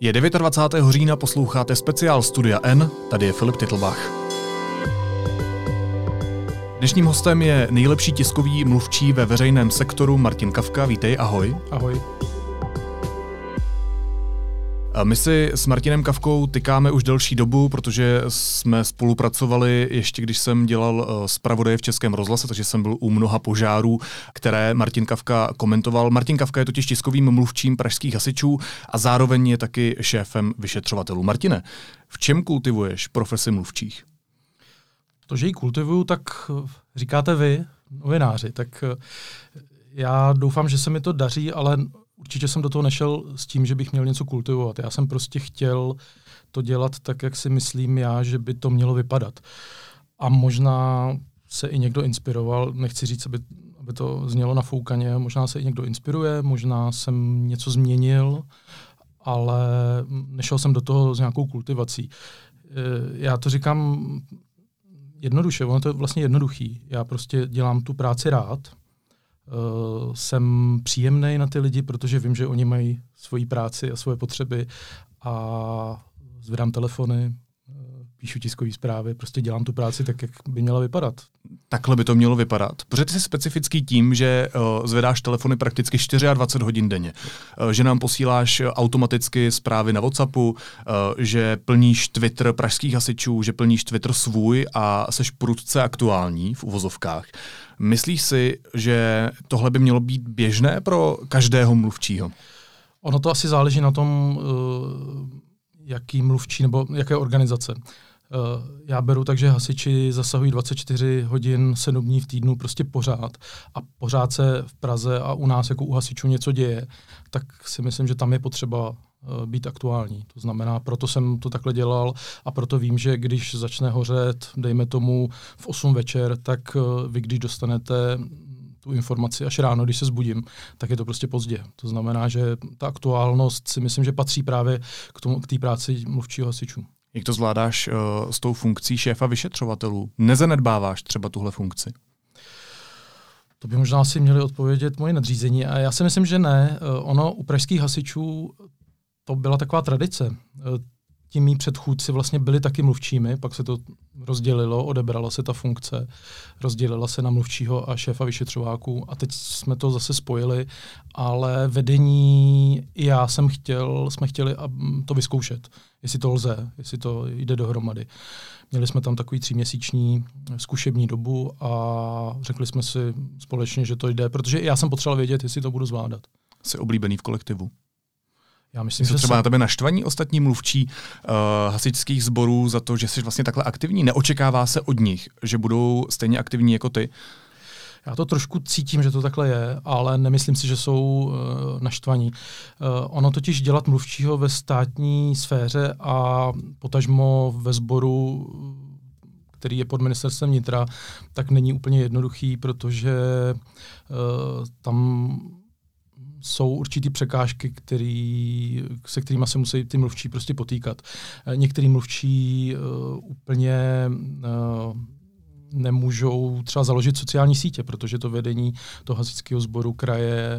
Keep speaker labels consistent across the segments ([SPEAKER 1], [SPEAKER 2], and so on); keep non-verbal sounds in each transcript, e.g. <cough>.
[SPEAKER 1] Je 29. října, posloucháte speciál Studia N, tady je Filip Titlbach. Dnešním hostem je nejlepší tiskový mluvčí ve veřejném sektoru Martin Kavka. Vítej, ahoj.
[SPEAKER 2] Ahoj.
[SPEAKER 1] My si s Martinem Kavkou tykáme už delší dobu, protože jsme spolupracovali ještě, když jsem dělal eh, zpravodaje v Českém rozhlase, takže jsem byl u mnoha požárů, které Martin Kavka komentoval. Martin Kavka je totiž tiskovým mluvčím pražských hasičů a zároveň je taky šéfem vyšetřovatelů. Martine, v čem kultivuješ profesi mluvčích?
[SPEAKER 2] To, že ji kultivuju, tak eh, říkáte vy, novináři, tak eh, já doufám, že se mi to daří, ale určitě jsem do toho nešel s tím, že bych měl něco kultivovat. Já jsem prostě chtěl to dělat tak, jak si myslím já, že by to mělo vypadat. A možná se i někdo inspiroval, nechci říct, aby, aby to znělo na foukaně, možná se i někdo inspiruje, možná jsem něco změnil, ale nešel jsem do toho s nějakou kultivací. E, já to říkám jednoduše, ono to je vlastně jednoduchý. Já prostě dělám tu práci rád, uh, jsem příjemný na ty lidi, protože vím, že oni mají svoji práci a svoje potřeby a zvedám telefony, uh, píšu tiskové zprávy, prostě dělám tu práci tak, jak by měla vypadat.
[SPEAKER 1] Takhle by to mělo vypadat. Protože ty jsi specifický tím, že uh, zvedáš telefony prakticky 24 hodin denně, uh, že nám posíláš automaticky zprávy na WhatsAppu, uh, že plníš Twitter pražských hasičů, že plníš Twitter svůj a seš prudce aktuální v uvozovkách. Uh, Myslíš si, že tohle by mělo být běžné pro každého mluvčího?
[SPEAKER 2] Ono to asi záleží na tom, eh, jaký mluvčí nebo jaké organizace. Eh, já beru tak, že hasiči zasahují 24 hodin, 7 dní v týdnu prostě pořád a pořád se v Praze a u nás jako u hasičů něco děje, tak si myslím, že tam je potřeba být aktuální. To znamená, proto jsem to takhle dělal a proto vím, že když začne hořet, dejme tomu v 8 večer, tak eh, vy, když dostanete tu informaci až ráno, když se zbudím, tak je to prostě pozdě. To znamená, že ta aktuálnost si myslím, že patří právě k, tomu, k té práci mluvčího hasičů.
[SPEAKER 1] Jak to zvládáš uh, s tou funkcí šéfa vyšetřovatelů? Nezanedbáváš třeba tuhle funkci?
[SPEAKER 2] To by možná si měli odpovědět moje nadřízení. A já si myslím, že ne. Ono u pražských hasičů to byla taková tradice. E, ti mý předchůdci vlastně byli taky mluvčími, pak se to rozdělilo, odebrala se ta funkce, rozdělila se na mluvčího a šéfa vyšetřováků a teď jsme to zase spojili, ale vedení já jsem chtěl, jsme chtěli to vyzkoušet, jestli to lze, jestli to jde dohromady. Měli jsme tam takový tříměsíční zkušební dobu a řekli jsme si společně, že to jde, protože já jsem potřeboval vědět, jestli to budu zvládat.
[SPEAKER 1] Jsi oblíbený v kolektivu?
[SPEAKER 2] Já myslím,
[SPEAKER 1] Jsou
[SPEAKER 2] že
[SPEAKER 1] třeba se... na tebe naštvaní ostatní mluvčí uh, hasičských sborů za to, že jsi vlastně takhle aktivní? Neočekává se od nich, že budou stejně aktivní jako ty?
[SPEAKER 2] Já to trošku cítím, že to takhle je, ale nemyslím si, že jsou uh, naštvaní. Uh, ono totiž dělat mluvčího ve státní sféře a potažmo ve sboru který je pod ministerstvem vnitra, tak není úplně jednoduchý, protože uh, tam jsou určitý překážky, který, se kterými se musí ty mluvčí prostě potýkat. Eh, některý mluvčí uh, úplně uh, nemůžou třeba založit sociální sítě, protože to vedení toho hasičského sboru kraje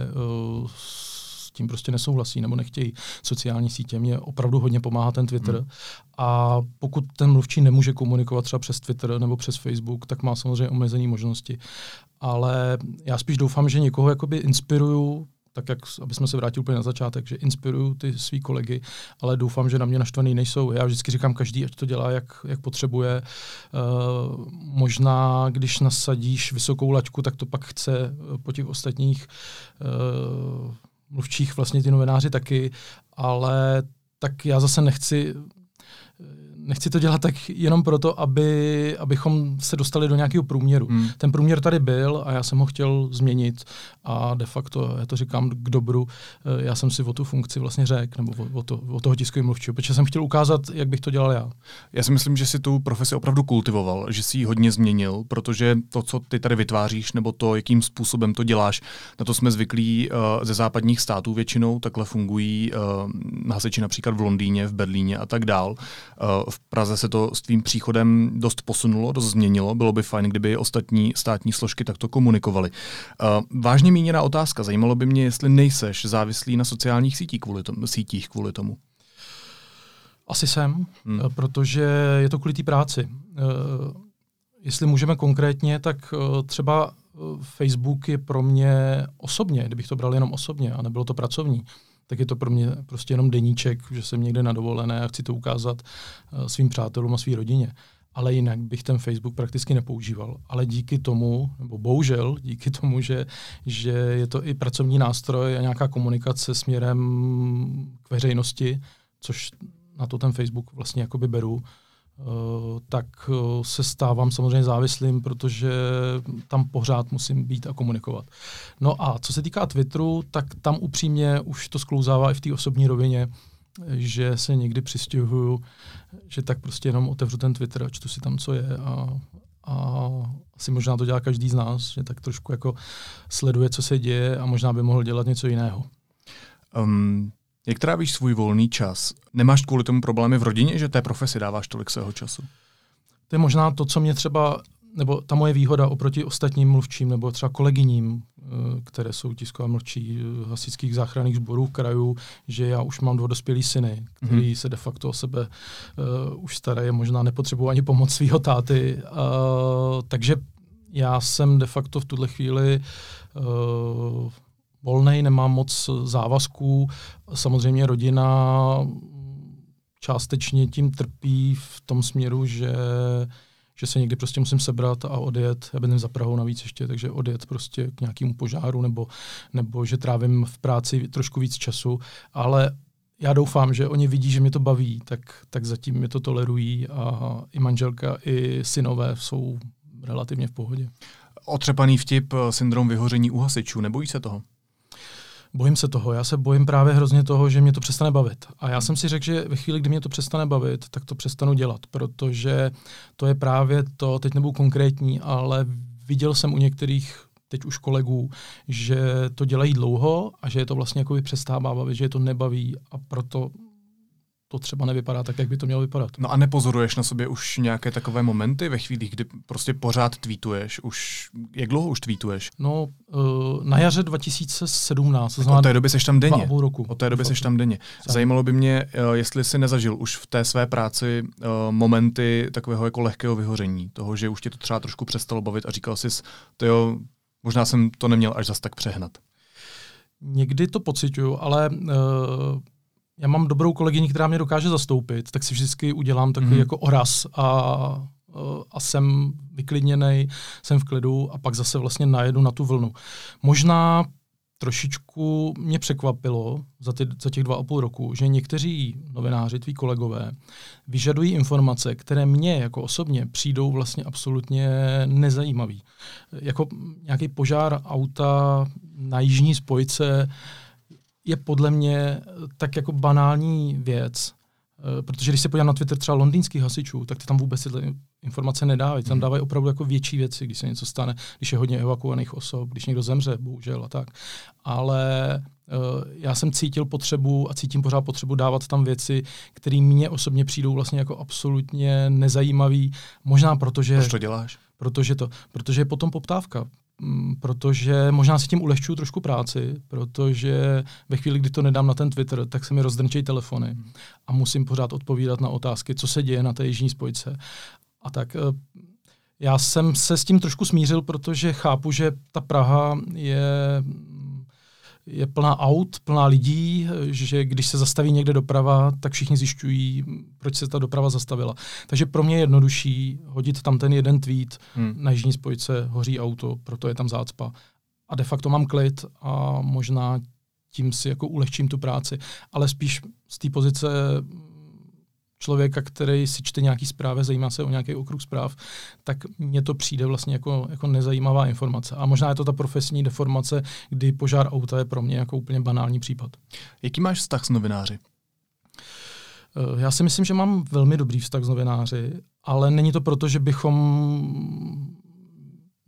[SPEAKER 2] uh, s tím prostě nesouhlasí nebo nechtějí sociální sítě. Mně opravdu hodně pomáhá ten Twitter. Hmm. A pokud ten mluvčí nemůže komunikovat třeba přes Twitter nebo přes Facebook, tak má samozřejmě omezené možnosti. Ale já spíš doufám, že někoho jakoby inspiruju tak jak, aby jsme se vrátili úplně na začátek, že inspiruju ty svý kolegy, ale doufám, že na mě naštvaný nejsou. Já vždycky říkám každý, ať to dělá, jak, jak potřebuje. Uh, možná, když nasadíš vysokou laťku, tak to pak chce eh, po těch ostatních uh, mluvčích vlastně ty novináři taky, ale tak já zase nechci nechci to dělat tak jenom proto, aby, abychom se dostali do nějakého průměru. Hmm. Ten průměr tady byl a já jsem ho chtěl změnit a de facto, já to říkám k dobru, eh, já jsem si o tu funkci vlastně řekl, nebo o, o, to, o toho tiskového mluvčího, protože jsem chtěl ukázat, jak bych to dělal já.
[SPEAKER 1] Já si myslím, že si tu profesi opravdu kultivoval, že si ji hodně změnil, protože to, co ty tady vytváříš, nebo to, jakým způsobem to děláš, na to jsme zvyklí uh, ze západních států většinou, takhle fungují uh, hasiči například v Londýně, v Berlíně a tak dál. Uh, v Praze se to s tvým příchodem dost posunulo, dost změnilo. Bylo by fajn, kdyby ostatní státní složky takto komunikovaly. Uh, vážně míněná otázka. Zajímalo by mě, jestli nejseš závislý na sociálních sítích kvůli tomu. Sítích kvůli tomu.
[SPEAKER 2] Asi jsem, hmm. protože je to kvůli té práci. Jestli můžeme konkrétně, tak třeba Facebook je pro mě osobně, kdybych to bral jenom osobně a nebylo to pracovní, tak je to pro mě prostě jenom deníček, že jsem někde na dovolené a chci to ukázat svým přátelům a své rodině ale jinak bych ten Facebook prakticky nepoužíval. Ale díky tomu, nebo bohužel díky tomu, že, že je to i pracovní nástroj a nějaká komunikace směrem k veřejnosti, což na to ten Facebook vlastně jakoby beru, tak uh, se stávám samozřejmě závislým, protože tam pořád musím být a komunikovat. No a co se týká Twitteru, tak tam upřímně už to sklouzává i v té osobní rovině že se někdy přistěhuju, že tak prostě jenom otevřu ten Twitter a čtu si tam, co je a, a asi možná to dělá každý z nás, že tak trošku jako sleduje, co se děje a možná by mohl dělat něco jiného.
[SPEAKER 1] Um, jak trávíš svůj volný čas? Nemáš kvůli tomu problémy v rodině, že té profesi dáváš tolik svého času?
[SPEAKER 2] To je možná to, co mě třeba nebo ta moje výhoda oproti ostatním mluvčím nebo třeba kolegyním, eh, které jsou tiskové mluvčí eh, hasičských záchranných sborů krajů, že já už mám dva dospělý syny, který mm-hmm. se de facto o sebe uh, už starají, možná nepotřebují ani pomoc svého táty. Uh, takže já jsem de facto v tuhle chvíli uh, volnej, nemám moc závazků. Samozřejmě rodina částečně tím trpí v tom směru, že že se někdy prostě musím sebrat a odjet, já bydlím za Prahou navíc ještě, takže odjet prostě k nějakému požáru nebo, nebo že trávím v práci trošku víc času, ale já doufám, že oni vidí, že mě to baví, tak, tak zatím mě to tolerují a i manželka, i synové jsou relativně v pohodě.
[SPEAKER 1] Otřepaný vtip, syndrom vyhoření u hasičů, nebojí se toho?
[SPEAKER 2] Bojím se toho. Já se bojím právě hrozně toho, že mě to přestane bavit. A já jsem si řekl, že ve chvíli, kdy mě to přestane bavit, tak to přestanu dělat, protože to je právě to, teď nebudu konkrétní, ale viděl jsem u některých teď už kolegů, že to dělají dlouho a že je to vlastně jako přestává bavit, že je to nebaví a proto to třeba nevypadá tak, jak by to mělo vypadat.
[SPEAKER 1] No a nepozoruješ na sobě už nějaké takové momenty ve chvíli, kdy prostě pořád tweetuješ? Už, jak dlouho už tweetuješ?
[SPEAKER 2] No, uh, na jaře 2017.
[SPEAKER 1] To od té doby seš tam denně.
[SPEAKER 2] Roku.
[SPEAKER 1] Od té doby seš tam denně. Zajímalo by mě, uh, jestli jsi nezažil už v té své práci uh, momenty takového jako lehkého vyhoření, toho, že už tě to třeba trošku přestalo bavit a říkal jsi, to jo, možná jsem to neměl až zas tak přehnat.
[SPEAKER 2] Někdy to pocituju, ale uh, já mám dobrou kolegyni, která mě dokáže zastoupit, tak si vždycky udělám takový mm. jako oraz a, a jsem vyklidněný, jsem v klidu a pak zase vlastně najedu na tu vlnu. Možná trošičku mě překvapilo za, ty, za těch dva a půl roku, že někteří novináři, tví kolegové, vyžadují informace, které mě jako osobně přijdou vlastně absolutně nezajímavý. Jako nějaký požár auta na jižní spojce, je podle mě tak jako banální věc, eh, protože když se podívám na Twitter třeba londýnských hasičů, tak ty tam vůbec tyhle informace nedávají. Tam hmm. dávají opravdu jako větší věci, když se něco stane, když je hodně evakuovaných osob, když někdo zemře, bohužel a tak. Ale uh, já jsem cítil potřebu a cítím pořád potřebu dávat tam věci, které mě osobně přijdou vlastně jako absolutně nezajímavý. Možná protože...
[SPEAKER 1] Proč to děláš?
[SPEAKER 2] Protože to, protože je potom poptávka. Mm, protože možná si tím ulehčuju trošku práci, protože ve chvíli, kdy to nedám na ten Twitter, tak se mi rozdrčejí telefony a musím pořád odpovídat na otázky, co se děje na té jižní spojce. A tak eh, já jsem se s tím trošku smířil, protože chápu, že ta Praha je je plná aut, plná lidí, že když se zastaví někde doprava, tak všichni zjišťují, proč se ta doprava zastavila. Takže pro mě je jednodušší hodit tam ten jeden tweet, hmm. na jižní spojce hoří auto, proto je tam zácpa. A de facto mám klid a možná tím si jako ulehčím tu práci. Ale spíš z té pozice člověka, který si čte nějaký zprávy, zajímá se o nějaký okruh zpráv, tak mně to přijde vlastně jako, jako nezajímavá informace. A možná je to ta profesní deformace, kdy požár auta je pro mě jako úplně banální případ.
[SPEAKER 1] Jaký máš vztah s novináři?
[SPEAKER 2] Eh, já si myslím, že mám velmi dobrý vztah s novináři, ale není to proto, že bychom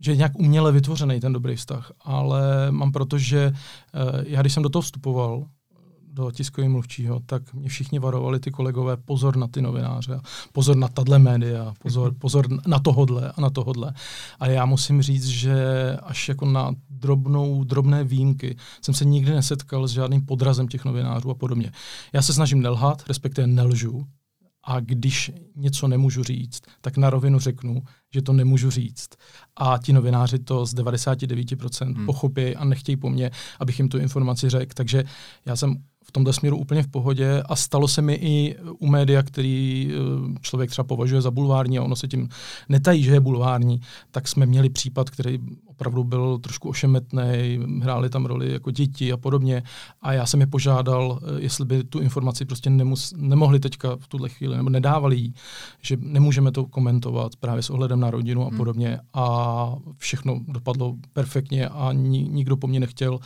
[SPEAKER 2] že je nějak uměle vytvořený ten dobrý vztah, ale mám proto, že eh, já když jsem do toho vstupoval, do tiskového mluvčího, tak mě všichni varovali ty kolegové, pozor na ty novináře, pozor na tahle média, pozor, pozor na tohodle a na tohodle. A já musím říct, že až jako na drobnou, drobné výjimky jsem se nikdy nesetkal s žádným podrazem těch novinářů a podobně. Já se snažím nelhat, respektive nelžu, A když něco nemůžu říct, tak na rovinu řeknu, že to nemůžu říct. A ti novináři to z 99% hmm. pochopí a nechtějí po mně, abych jim tu informaci řekl. Takže já jsem v tomto směru úplně v pohodě a stalo se mi i u média, který eh, člověk třeba považuje za bulvární a ono se tím netají, že je bulvární, tak jsme měli případ, který opravdu byl trošku ošemetný, hráli tam roli jako děti a podobně a já jsem je požádal, eh, jestli by tu informaci prostě nemus, nemohli teďka v tuhle chvíli, nebo nedávali jí, že nemůžeme to komentovat právě s ohledem na rodinu a hmm. podobně a všechno dopadlo perfektně a ni, nikdo po mně nechtěl,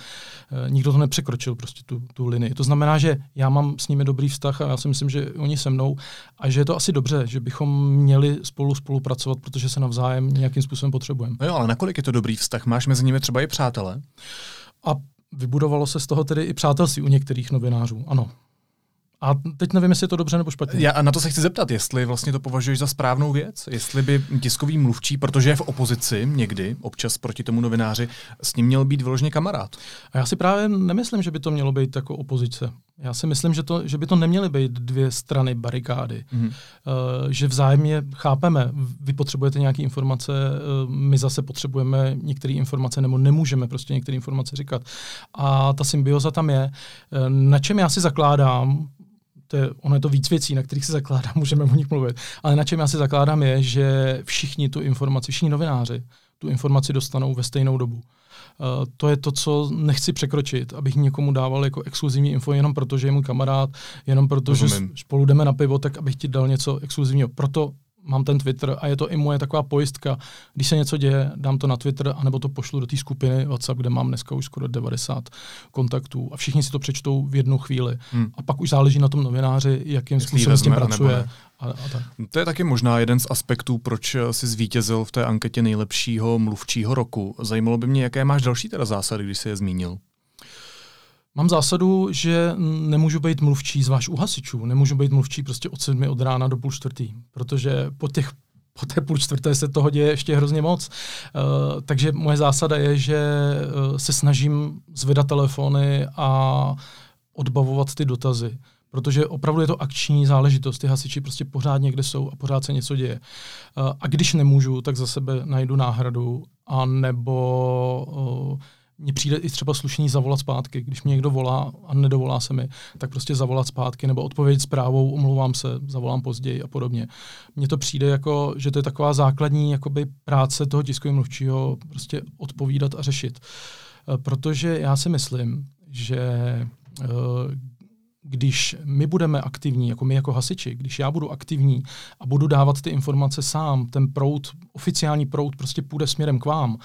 [SPEAKER 2] eh, nikdo to nepřekročil prostě tu, tu linii. To znamená, že já mám s nimi dobrý vztah a já si myslím, že oni se mnou a že je to asi dobře, že bychom měli spolu spolupracovat, protože se navzájem nějakým způsobem potřebujeme.
[SPEAKER 1] No jo, ale nakolik je to dobrý vztah? Máš mezi nimi třeba i přátelé?
[SPEAKER 2] A vybudovalo se z toho tedy i přátelství u některých novinářů, ano. A teď nevím, jestli je to dobře nebo špatně.
[SPEAKER 1] Já na to se chci zeptat, jestli vlastně to považuješ za správnou věc, jestli by tiskový mluvčí, protože je v opozici někdy, občas proti tomu novináři, s ním měl být vyloženě kamarád.
[SPEAKER 2] A já si právě nemyslím, že by to mělo být jako opozice. Já si myslím, že, to, že by to neměly být dvě strany barikády. Mm-hmm. Uh, že vzájemně chápeme, vy potřebujete nějaké informace, uh, my zase potřebujeme některé informace, nebo nemůžeme prostě některé informace říkat. A ta symbioza tam je. Uh, na čem já si zakládám, to je, ono je to víc věcí, na kterých se zakládám, <laughs> můžeme o nich mluvit, ale na čem já si zakládám je, že všichni tu informaci, všichni novináři tu informaci dostanou ve stejnou dobu. Uh, to je to, co nechci překročit, abych někomu dával jako exkluzivní info jenom proto, že je můj kamarád, jenom proto, že spolu jdeme na pivo, tak abych ti dal něco exkluzivního. Proto mám ten Twitter a je to i moje taková pojistka. Když se něco děje, dám to na Twitter, anebo to pošlu do té skupiny WhatsApp, kde mám dneska už skoro 90 kontaktů a všichni si to přečtou v jednu chvíli. Hmm. A pak už záleží na tom novináři, jakým Jestli způsobem s tím pracuje. A, a tak.
[SPEAKER 1] To je taky možná jeden z aspektů, proč si zvítězil v té anketě nejlepšího mluvčího roku. Zajímalo by mě, jaké máš další teda zásady, když jsi je zmínil.
[SPEAKER 2] Mám zásadu, že nemůžu být mluvčí zvlášť u hasičů. Nemůžu být mluvčí prostě od sedmi od rána do půl čtvrtý, protože po těch po té půl čtvrté se toho děje ještě hrozně moc. Uh, takže moje zásada je, že uh, se snažím zvedat telefony a odbavovat ty dotazy. Protože opravdu je to akční záležitost. Ty hasiči prostě pořád někde jsou a pořád se něco děje. Uh, a když nemůžu, tak za sebe najdu náhradu a nebo mně přijde i třeba slušný zavolat zpátky. Když mě někdo volá a nedovolá se mi, tak prostě zavolat zpátky nebo odpovědět zprávou, omlouvám se, zavolám později a podobně. Mně to přijde jako, že to je taková základní jakoby, práce toho tiskového mluvčího prostě odpovídat a řešit. E, protože já si myslím, že e, když my budeme aktivní, jako my jako hasiči, když já budu aktivní a budu dávat ty informace sám, ten proud, oficiální proud prostě půjde směrem k vám,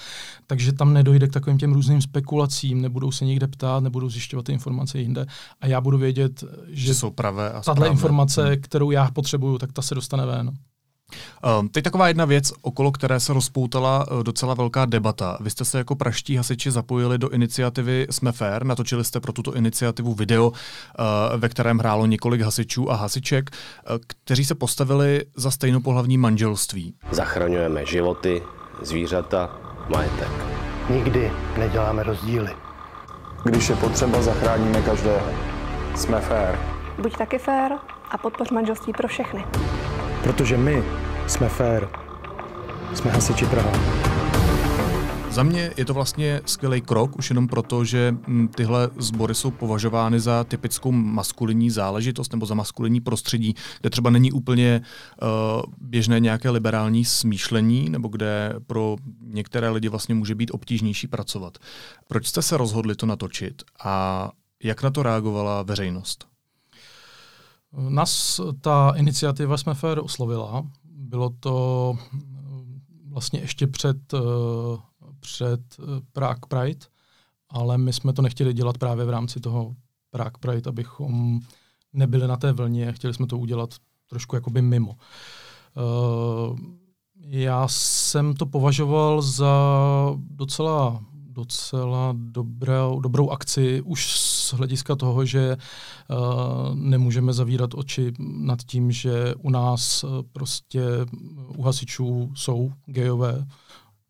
[SPEAKER 2] takže tam nedojde k takovým těm různým spekulacím, nebudou se někde ptát, nebudou zjišťovat ty informace jinde a já budu vědět, že,
[SPEAKER 1] jsou pravé a
[SPEAKER 2] tahle informace, hmm. kterou já potřebuju, tak ta se dostane ven.
[SPEAKER 1] Um, teď taková jedna věc, okolo které se rozpoutala uh, docela velká debata. Vy jste se jako praští hasiči zapojili do iniciativy Jsme fair, natočili jste pro tuto iniciativu video, uh, ve kterém hrálo několik hasičů a hasiček, uh, kteří se postavili za stejnopohlavní manželství.
[SPEAKER 3] Zachraňujeme životy, zvířata, majetek.
[SPEAKER 4] Nikdy neděláme rozdíly.
[SPEAKER 5] Když je potřeba, zachráníme každého. Jsme fair.
[SPEAKER 6] Buď taky fair a podpoř manželství pro všechny.
[SPEAKER 4] Protože my jsme fair. Jsme hasiči Praha.
[SPEAKER 1] Za mě je to vlastně skvělý krok, už jenom proto, že mm, tyhle sbory jsou považovány za typickou maskulinní záležitost nebo za maskulinní prostředí, kde třeba není úplně uh, běžné nějaké liberální smýšlení, nebo kde pro některé lidi vlastně může být obtížnější pracovat. Proč jste se rozhodli to natočit a jak na to reagovala veřejnost?
[SPEAKER 2] Nás ta iniciativa jsme fér oslovila. Bylo to eh, vlastně ještě před, eh, před eh, Prague Pride, ale my jsme to nechtěli dělat právě v rámci toho Prague Pride, abychom nebyli na té vlně, chtěli jsme to udělat trošku jakoby mimo. Já jsem to považoval za docela docela dobrou, dobrou akci už z hlediska toho, že uh, nemůžeme zavírat oči nad tím, že u nás uh, prostě u hasičů jsou gejové.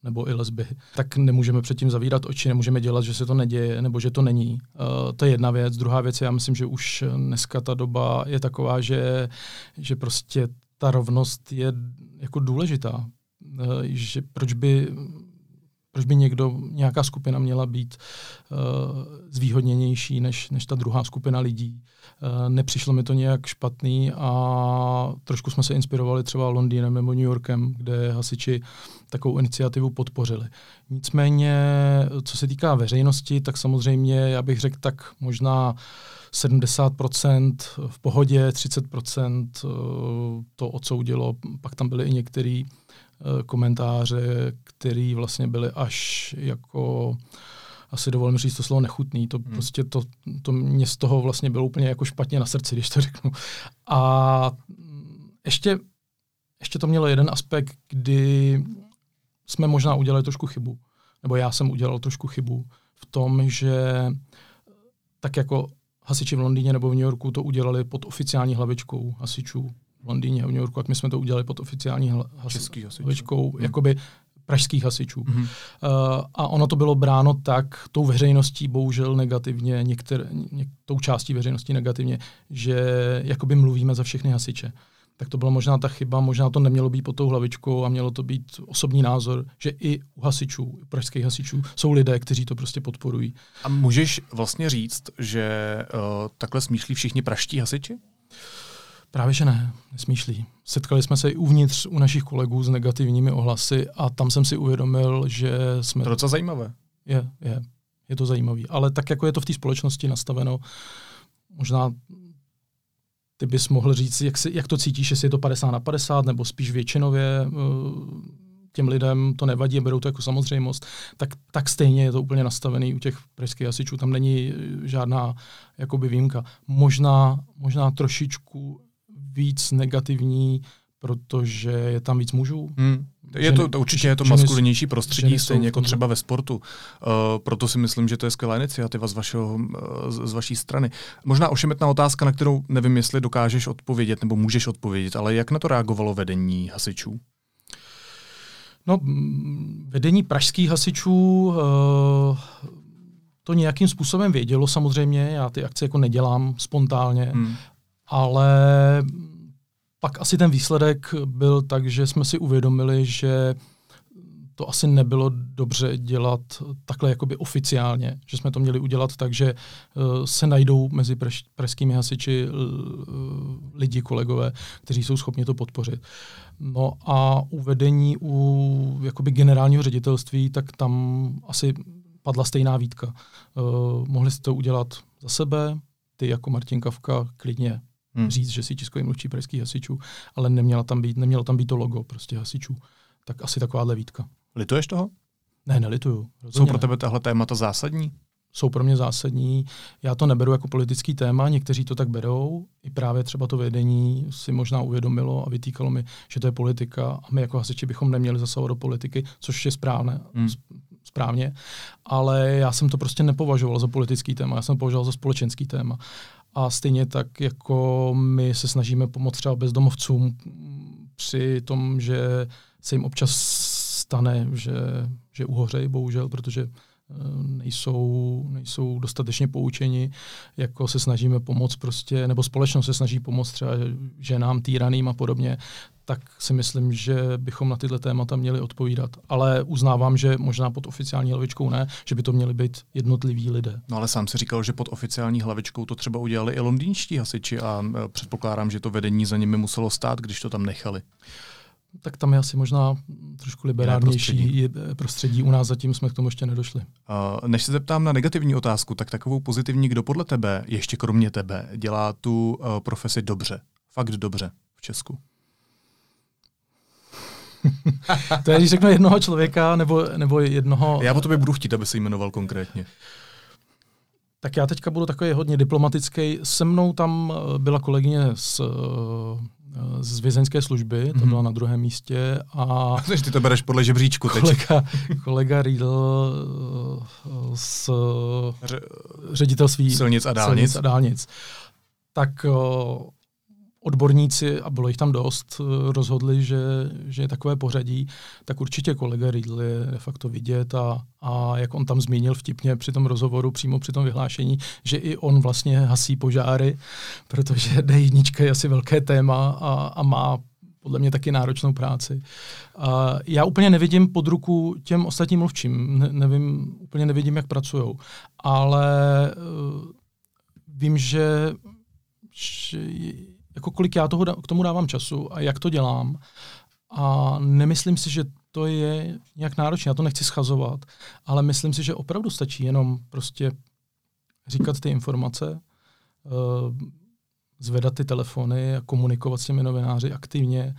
[SPEAKER 2] nebo i lesby, tak nemůžeme předtím zavírat oči, nemůžeme dělat, že se to neděje nebo že to není. Uh, to je jedna věc. Druhá věc, já myslím, že už dneska ta doba je taková, že, že prostě ta rovnost je jako důležitá. Uh, že proč by proč by někdo, nějaká skupina měla být uh, zvýhodněnější než, než ta druhá skupina lidí. Uh, nepřišlo mi to nějak špatný a trošku jsme se inspirovali třeba Londýnem nebo New Yorkem, kde hasiči takovou iniciativu podpořili. Nicméně, co se týká veřejnosti, tak samozřejmě, já bych řekl tak možná 70% v pohodě, 30% eh, to odsoudilo, pak tam byly i některý komentáře, které vlastně byly až jako asi dovolím říct to slovo nechutný, to hmm. prostě to, to mě z toho vlastně bylo úplně jako špatně na srdci, když to <laughs> řeknu. A ještě, ještě to mělo jeden aspekt, kdy jsme možná udělali trošku chybu, nebo já jsem udělal trošku chybu v tom, že tak jako hasiči v Londýně nebo v New Yorku to udělali pod oficiální hlavičkou hasičů v Londýně a v New Yorku, jak my jsme to udělali pod oficiální hlavičkou, hmm. jakoby pražských hasičů. Mm-hmm. Uh, a ono to bylo bráno tak tou veřejností, bohužel negativně, některé, něk, tou částí veřejnosti negativně, že jakoby mluvíme za všechny hasiče. Tak to byla možná ta chyba, možná to nemělo být pod tou hlavičkou a mělo to být osobní názor, že i u hasičů, u pražských hasičů, jsou lidé, kteří to prostě podporují.
[SPEAKER 1] A můžeš vlastně říct, že uh, takhle smýšlí všichni praští hasiči? Uh,
[SPEAKER 2] Právě že ne, nesmýšlí. Setkali jsme se i uvnitř u našich kolegů s negativními ohlasy a tam jsem si uvědomil, že jsme...
[SPEAKER 1] To je docela zajímavé.
[SPEAKER 2] Je, je. Je to zajímavé. Ale tak, jako je to v té společnosti nastaveno, možná ty bys mohl říct, jak, si, jak to cítíš, jestli je to 50 na 50, nebo spíš většinově eh, těm lidem to nevadí, berou to jako samozřejmost, tak, tak stejně je to úplně nastavený u těch pražských hasičů. Tam není žádná jakoby výjimka. Možná, možná trošičku víc negativní, protože je tam víc mužů.
[SPEAKER 1] Hmm. Je to, to určitě je to maskulinější prostředí, stejně jako třeba ve sportu. Uh, proto si myslím, že to je skvělá iniciativa z, vašeho, uh, z, z vaší strany. Možná ošemetná otázka, na kterou nevím, jestli dokážeš odpovědět nebo můžeš odpovědět, ale jak na to reagovalo vedení hasičů?
[SPEAKER 2] No, vedení pražských hasičů uh, to nějakým způsobem vědělo samozřejmě, já ty akce jako nedělám spontánně, hmm ale pak asi ten výsledek byl tak, že jsme si uvědomili, že to asi nebylo dobře dělat takhle jakoby oficiálně, že jsme to měli udělat tak, že uh, se najdou mezi praž, pražskými hasiči uh, lidi, kolegové, kteří jsou schopni to podpořit. No a uvedení u jakoby generálního ředitelství, tak tam asi padla stejná výtka. Uh, mohli jste to udělat za sebe, ty jako Martin Kavka klidně hmm. říct, že si tiskový mluvčí pražských hasičů, ale neměla tam být, nemělo tam být to logo prostě hasičů. Tak asi takováhle výtka.
[SPEAKER 1] Lituješ toho?
[SPEAKER 2] Ne, nelituju.
[SPEAKER 1] Jsou pro tebe tahle témata zásadní?
[SPEAKER 2] Jsou pro mě zásadní. Já to neberu jako politický téma, někteří to tak berou. I právě třeba to vedení si možná uvědomilo a vytýkalo mi, že to je politika a my jako hasiči bychom neměli zasahovat do politiky, což je správné. Hmm správně, ale já jsem to prostě nepovažoval za politický téma, já jsem to považoval za společenský téma. A stejně tak, jako my se snažíme pomoct třeba bezdomovcům při tom, že se jim občas stane, že, že uhořejí, bohužel, protože eh, nejsou, nejsou dostatečně poučeni, jako se snažíme pomoct prostě, nebo společnost se snaží pomoct třeba ženám, týraným a podobně, tak si myslím, že bychom na tyhle témata měli odpovídat. Ale uznávám, že možná pod oficiální hlavičkou ne, že by to měli být jednotliví lidé.
[SPEAKER 1] No ale sám si říkal, že pod oficiální hlavičkou to třeba udělali i londýnští hasiči a e, předpokládám, že to vedení za nimi muselo stát, když to tam nechali.
[SPEAKER 2] Tak tam je asi možná trošku liberálnější prostředí. prostředí. U nás zatím jsme k tomu ještě nedošli.
[SPEAKER 1] Uh, než se zeptám na negativní otázku, tak takovou pozitivní, kdo podle tebe, ještě kromě tebe, dělá tu uh, profesi dobře, fakt dobře v Česku? <laughs>
[SPEAKER 2] to je, když řeknu jednoho člověka nebo, nebo jednoho...
[SPEAKER 1] Já po tobě budu chtít, aby se jmenoval konkrétně.
[SPEAKER 2] Tak já teďka budu takový hodně diplomatický. Se mnou tam eh, byla kolegyně z, eh, z vězeňské služby, mm-hmm. to mhm. byla na druhém místě. A
[SPEAKER 1] Takže <laughs> ty to bereš podle žebříčku teď.
[SPEAKER 2] Kolega, kolega Riedl eh, z ředitelství
[SPEAKER 1] silnic a dálnic.
[SPEAKER 2] Silnic a dálnic. Tak odborníci, a bylo jich tam dost, eh, rozhodli, že, že je takové pořadí, tak určitě kolega Riedl je de facto vidět a, a jak on tam zmínil vtipně při tom rozhovoru, přímo při tom vyhlášení, že i on vlastně hasí požáry, protože D1 je asi velké téma a, a má podle mě taky náročnou práci. A já úplně nevidím pod ruku těm ostatním mluvčím, ne, nevím, úplně nevidím, jak pracují, ale uh, vím, že, že jako kolik já toho, k tomu dávám času a jak to dělám. A nemyslím si, že to je nějak náročné, já to nechci schazovat, ale myslím si, že opravdu stačí jenom prostě říkat ty informace, uh, zvedat ty telefony a komunikovat s těmi novináři aktivně,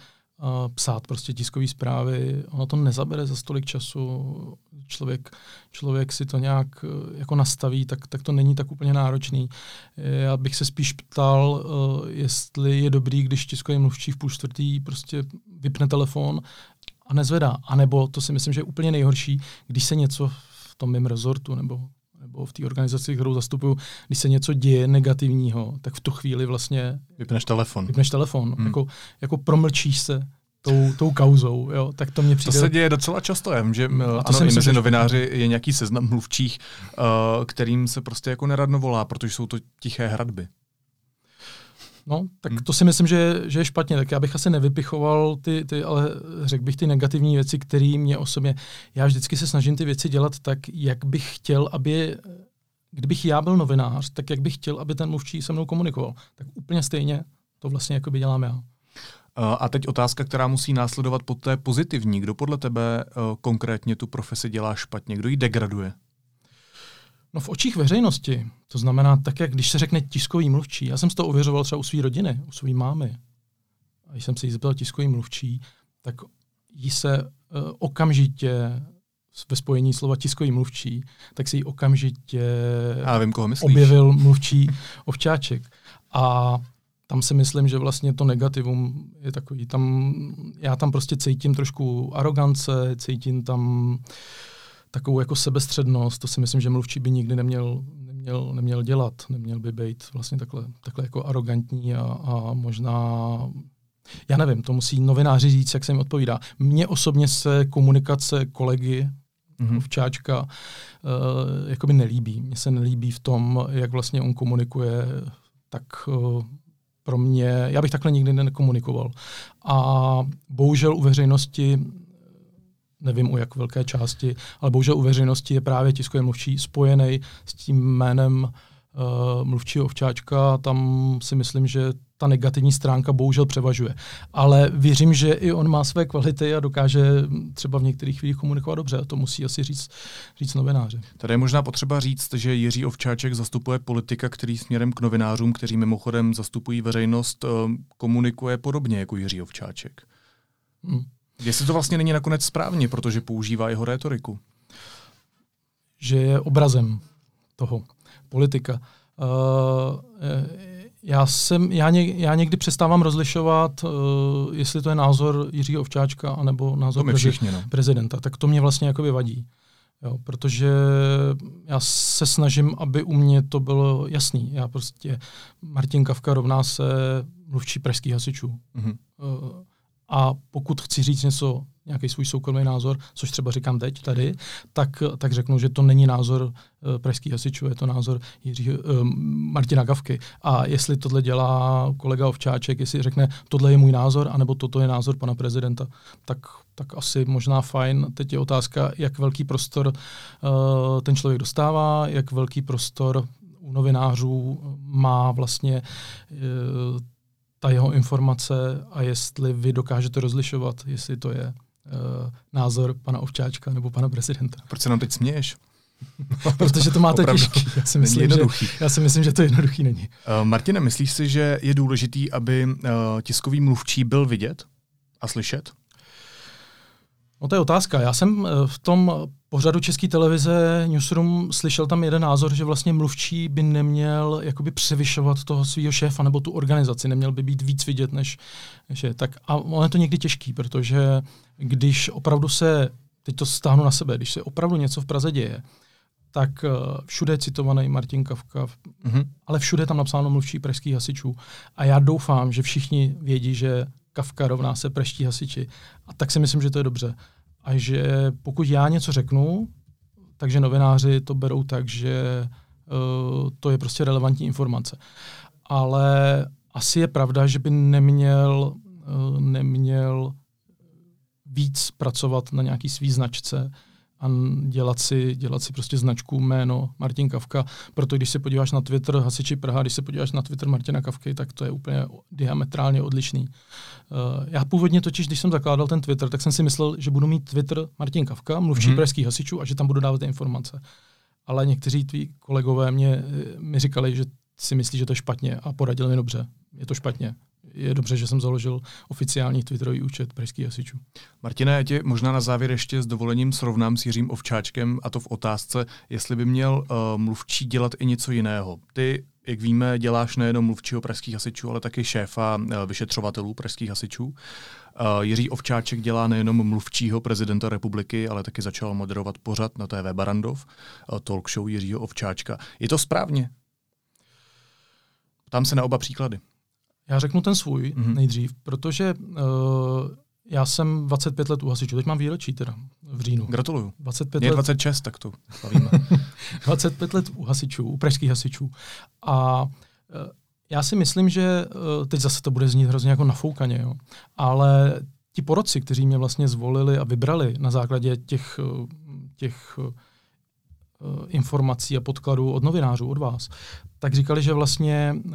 [SPEAKER 2] psát prostě tiskové zprávy. Ono to nezabere za stolik času. Člověk, člověk si to nějak eh, jako nastaví, tak, tak to není tak úplně náročný. Já bych se spíš ptal, uh, jestli je dobrý, když tiskový mluvčí v půl čtvrtý prostě vypne telefon a nezvedá. A nebo to si myslím, že je úplně nejhorší, když se něco v tom mém rezortu nebo nebo v té organizaci, kterou zastupuju, když se něco děje negativního, tak v tu chvíli vlastně...
[SPEAKER 1] Vypneš telefon.
[SPEAKER 2] Vypneš telefon. Hmm. Jako, jako promlčíš se tou, tou kauzou, jo, tak to mě přijde...
[SPEAKER 1] To se děje docela často, vím, že hmm. ano, i mezi novináři je nějaký seznam mluvčích, uh, kterým se prostě jako neradno volá, protože jsou to tiché hradby.
[SPEAKER 2] No, tak hmm. to si myslím, že, že je špatně. Tak já bych asi nevypichoval ty, ty ale řekl bych ty negativní věci, které mě osobně... Já vždycky se snažím ty věci dělat tak, jak bych chtěl, aby... Kdybych já byl novinář, tak jak bych chtěl, aby ten mluvčí se mnou komunikoval. Tak úplně stejně to vlastně jako by dělám já.
[SPEAKER 1] A teď otázka, která musí následovat po té pozitivní. Kdo podle tebe uh, konkrétně tu profesi dělá špatně? Kdo ji degraduje?
[SPEAKER 2] No v očích veřejnosti, to znamená tak, jak když se řekne tiskový mluvčí, já jsem to ověřoval třeba u své rodiny, u své mámy, a když jsem se jí zeptal tiskový mluvčí, tak jí se uh, okamžitě ve spojení slova tiskový mluvčí, tak se jí okamžitě
[SPEAKER 1] Já vím, koho
[SPEAKER 2] objevil mluvčí ovčáček. A tam si myslím, že vlastně to negativum je takový, tam, já tam prostě cítím trošku arogance, cítím tam uh, takovou jako sebestřednost, to si myslím, že mluvčí by nikdy neměl, neměl, neměl dělat, neměl by být vlastně takhle, takhle jako arrogantní a, a možná já nevím, to musí novináři říct, jak se jim odpovídá. Mně osobně se komunikace kolegy mm-hmm. Ovčáčka uh, jakoby nelíbí. Mně se nelíbí v tom, jak vlastně on komunikuje, tak uh, pro mě, já bych takhle nikdy nekomunikoval. A bohužel u veřejnosti nevím u jak velké části, ale bohužel u veřejnosti je právě tiskový mluvčí spojený s tím jménem uh, mluvčího ovčáčka. Tam si myslím, že ta negativní stránka bohužel převažuje. Ale věřím, že i on má své kvality a dokáže třeba v některých chvílích komunikovat dobře. A to musí asi říct, říct novináři.
[SPEAKER 1] Tady je možná potřeba říct, že Jiří Ovčáček zastupuje politika, který směrem k novinářům, kteří mimochodem zastupují veřejnost, eh, komunikuje podobně jako Jiří Ovčáček. Hmm. Jestli to vlastně není nakonec správně, protože používá jeho rétoriku.
[SPEAKER 2] Že je obrazem toho politika. Uh, já, jsem, já, ně, já někdy přestávám rozlišovat, uh, jestli to je názor Jiřího Ovčáčka anebo názor prezi, všichni, no. prezidenta. Tak to mě vlastně jakoby vadí. Jo, protože já se snažím, aby u mě to bylo jasný. Já prostě, Martin Kavka rovná se mluvčí pražských hasičů. Mm-hmm. Uh, a pokud chci říct něco, nějaký svůj soukromý názor, což třeba říkám teď tady, tak, tak řeknu, že to není názor uh, pražských hasičů, je to názor Jiří, uh, Martina Gavky. A jestli tohle dělá kolega Ovčáček, jestli řekne, tohle je můj názor, anebo toto je názor pana prezidenta, tak, tak asi možná fajn. Teď je otázka, jak velký prostor uh, ten člověk dostává, jak velký prostor u novinářů má vlastně uh, ta jeho informace a jestli vy dokážete rozlišovat, jestli to je uh, názor pana Ovčáčka nebo pana prezidenta.
[SPEAKER 1] Proč se nám teď směješ? <laughs>
[SPEAKER 2] Protože to máte těžký. Já si, myslím, že, já si myslím, že to jednoduchý není.
[SPEAKER 1] Uh, Martine, myslíš si, že je důležitý, aby uh, tiskový mluvčí byl vidět a slyšet?
[SPEAKER 2] No to je otázka. Já jsem v tom pořadu České televize Newsroom slyšel tam jeden názor, že vlastně mluvčí by neměl jakoby převyšovat toho svého šéfa nebo tu organizaci, neměl by být víc vidět, než, než je. Tak a ono je to někdy těžký, protože když opravdu se, teď to stáhnu na sebe, když se opravdu něco v Praze děje, tak uh, všude je citovaný Martin Kavka, mm-hmm. ale všude je tam napsáno mluvčí pražských hasičů. A já doufám, že všichni vědí, že Kavka rovná se praští hasiči. A tak si myslím, že to je dobře. A že pokud já něco řeknu, takže novináři to berou tak, že uh, to je prostě relevantní informace. Ale asi je pravda, že by neměl, uh, neměl víc pracovat na nějaký svý značce, a dělat si, dělat si prostě značku jméno Martin Kavka. Proto když se podíváš na Twitter Hasiči Praha, když se podíváš na Twitter Martina Kavky, tak to je úplně diametrálně odlišný. Uh, já původně totiž, když jsem zakládal ten Twitter, tak jsem si myslel, že budu mít Twitter Martin Kavka, mluvčí mm-hmm. pražských hasičů a že tam budu dávat informace. Ale někteří tví kolegové mě, eh, mi říkali, že si myslí, že to je špatně a poradili mi dobře. Je to špatně je dobře, že jsem založil oficiální Twitterový účet pražských hasičů.
[SPEAKER 1] Martine, já tě možná na závěr ještě s dovolením srovnám s Jiřím Ovčáčkem a to v otázce, jestli by měl uh, mluvčí dělat i něco jiného. Ty, jak víme, děláš nejenom mluvčího pražských hasičů, ale taky šéfa uh, vyšetřovatelů pražských hasičů. Uh, Jiří Ovčáček dělá nejenom mluvčího prezidenta republiky, ale taky začal moderovat pořad na TV Barandov, talk show Jiřího Ovčáčka. Je to správně? Tam se na oba příklady.
[SPEAKER 2] Já řeknu ten svůj mm-hmm. nejdřív, protože uh, já jsem 25 let u hasičů, teď mám výročí teda v říjnu.
[SPEAKER 1] Gratuluju.
[SPEAKER 2] 25
[SPEAKER 1] Mě let... 26, tak to slavíme. <laughs>
[SPEAKER 2] 25 let u hasičů, u pražských hasičů. A uh, já si myslím, že uh, teď zase to bude znít hrozně jako nafoukaně, jo. ale ti porodci, kteří mě vlastně zvolili a vybrali na základě těch, těch informací a podkladů od novinářů, od vás, tak říkali, že vlastně uh,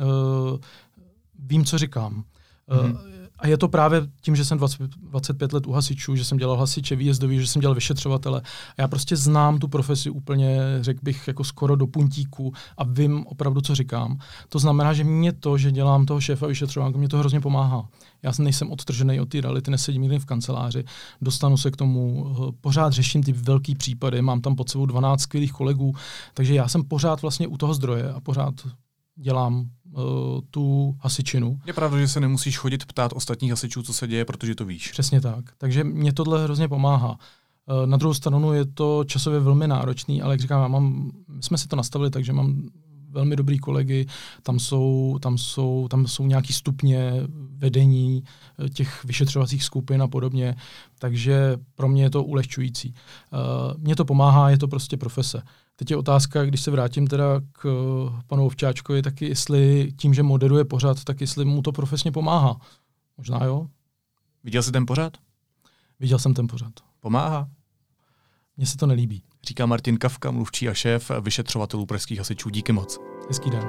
[SPEAKER 2] vím, co říkám. Mm-hmm. A je to právě tím, že jsem 20, 25 let u hasičů, že jsem dělal hasiče výjezdový, že jsem dělal vyšetřovatele. A já prostě znám tu profesi úplně, řekl bych, jako skoro do puntíku a vím opravdu, co říkám. To znamená, že mě to, že dělám toho šéfa vyšetřování, mě to hrozně pomáhá. Já nejsem odtržený od té reality, nesedím nikdy v kanceláři, dostanu se k tomu, eh, pořád řeším ty velký případy, mám tam pod sebou 12 skvělých kolegů, takže já jsem pořád vlastně u toho zdroje a pořád dělám uh, tu hasičinu.
[SPEAKER 1] Je pravda, že se nemusíš chodit ptát ostatních hasičů, co se děje, protože to víš.
[SPEAKER 2] Přesně tak. Takže mě tohle hrozně pomáhá. Uh, na druhou stranu je to časově velmi náročný, ale jak říkám, já mám, my jsme si to nastavili tak, že mám velmi dobrý kolegy, tam jsou, tam jsou, tam jsou nějaký stupně vedení eh, těch vyšetřovacích skupin a podobně, takže pro mě je to ulehčující. Uh, mně to pomáhá, je to prostě profese. Teď je otázka, když se vrátím teda k eh, panu Ovčáčkovi, tak jestli tím, že moderuje pořád, tak jestli mu to profesně pomáhá. Možná jo.
[SPEAKER 1] Viděl jsi ten pořád?
[SPEAKER 2] Viděl jsem ten pořád.
[SPEAKER 1] Pomáhá?
[SPEAKER 2] Mně se to nelíbí.
[SPEAKER 1] Říká Martin Kavka, mluvčí a šéf vyšetřovatelů pražských hasičů. Díky moc.
[SPEAKER 2] Hezký den.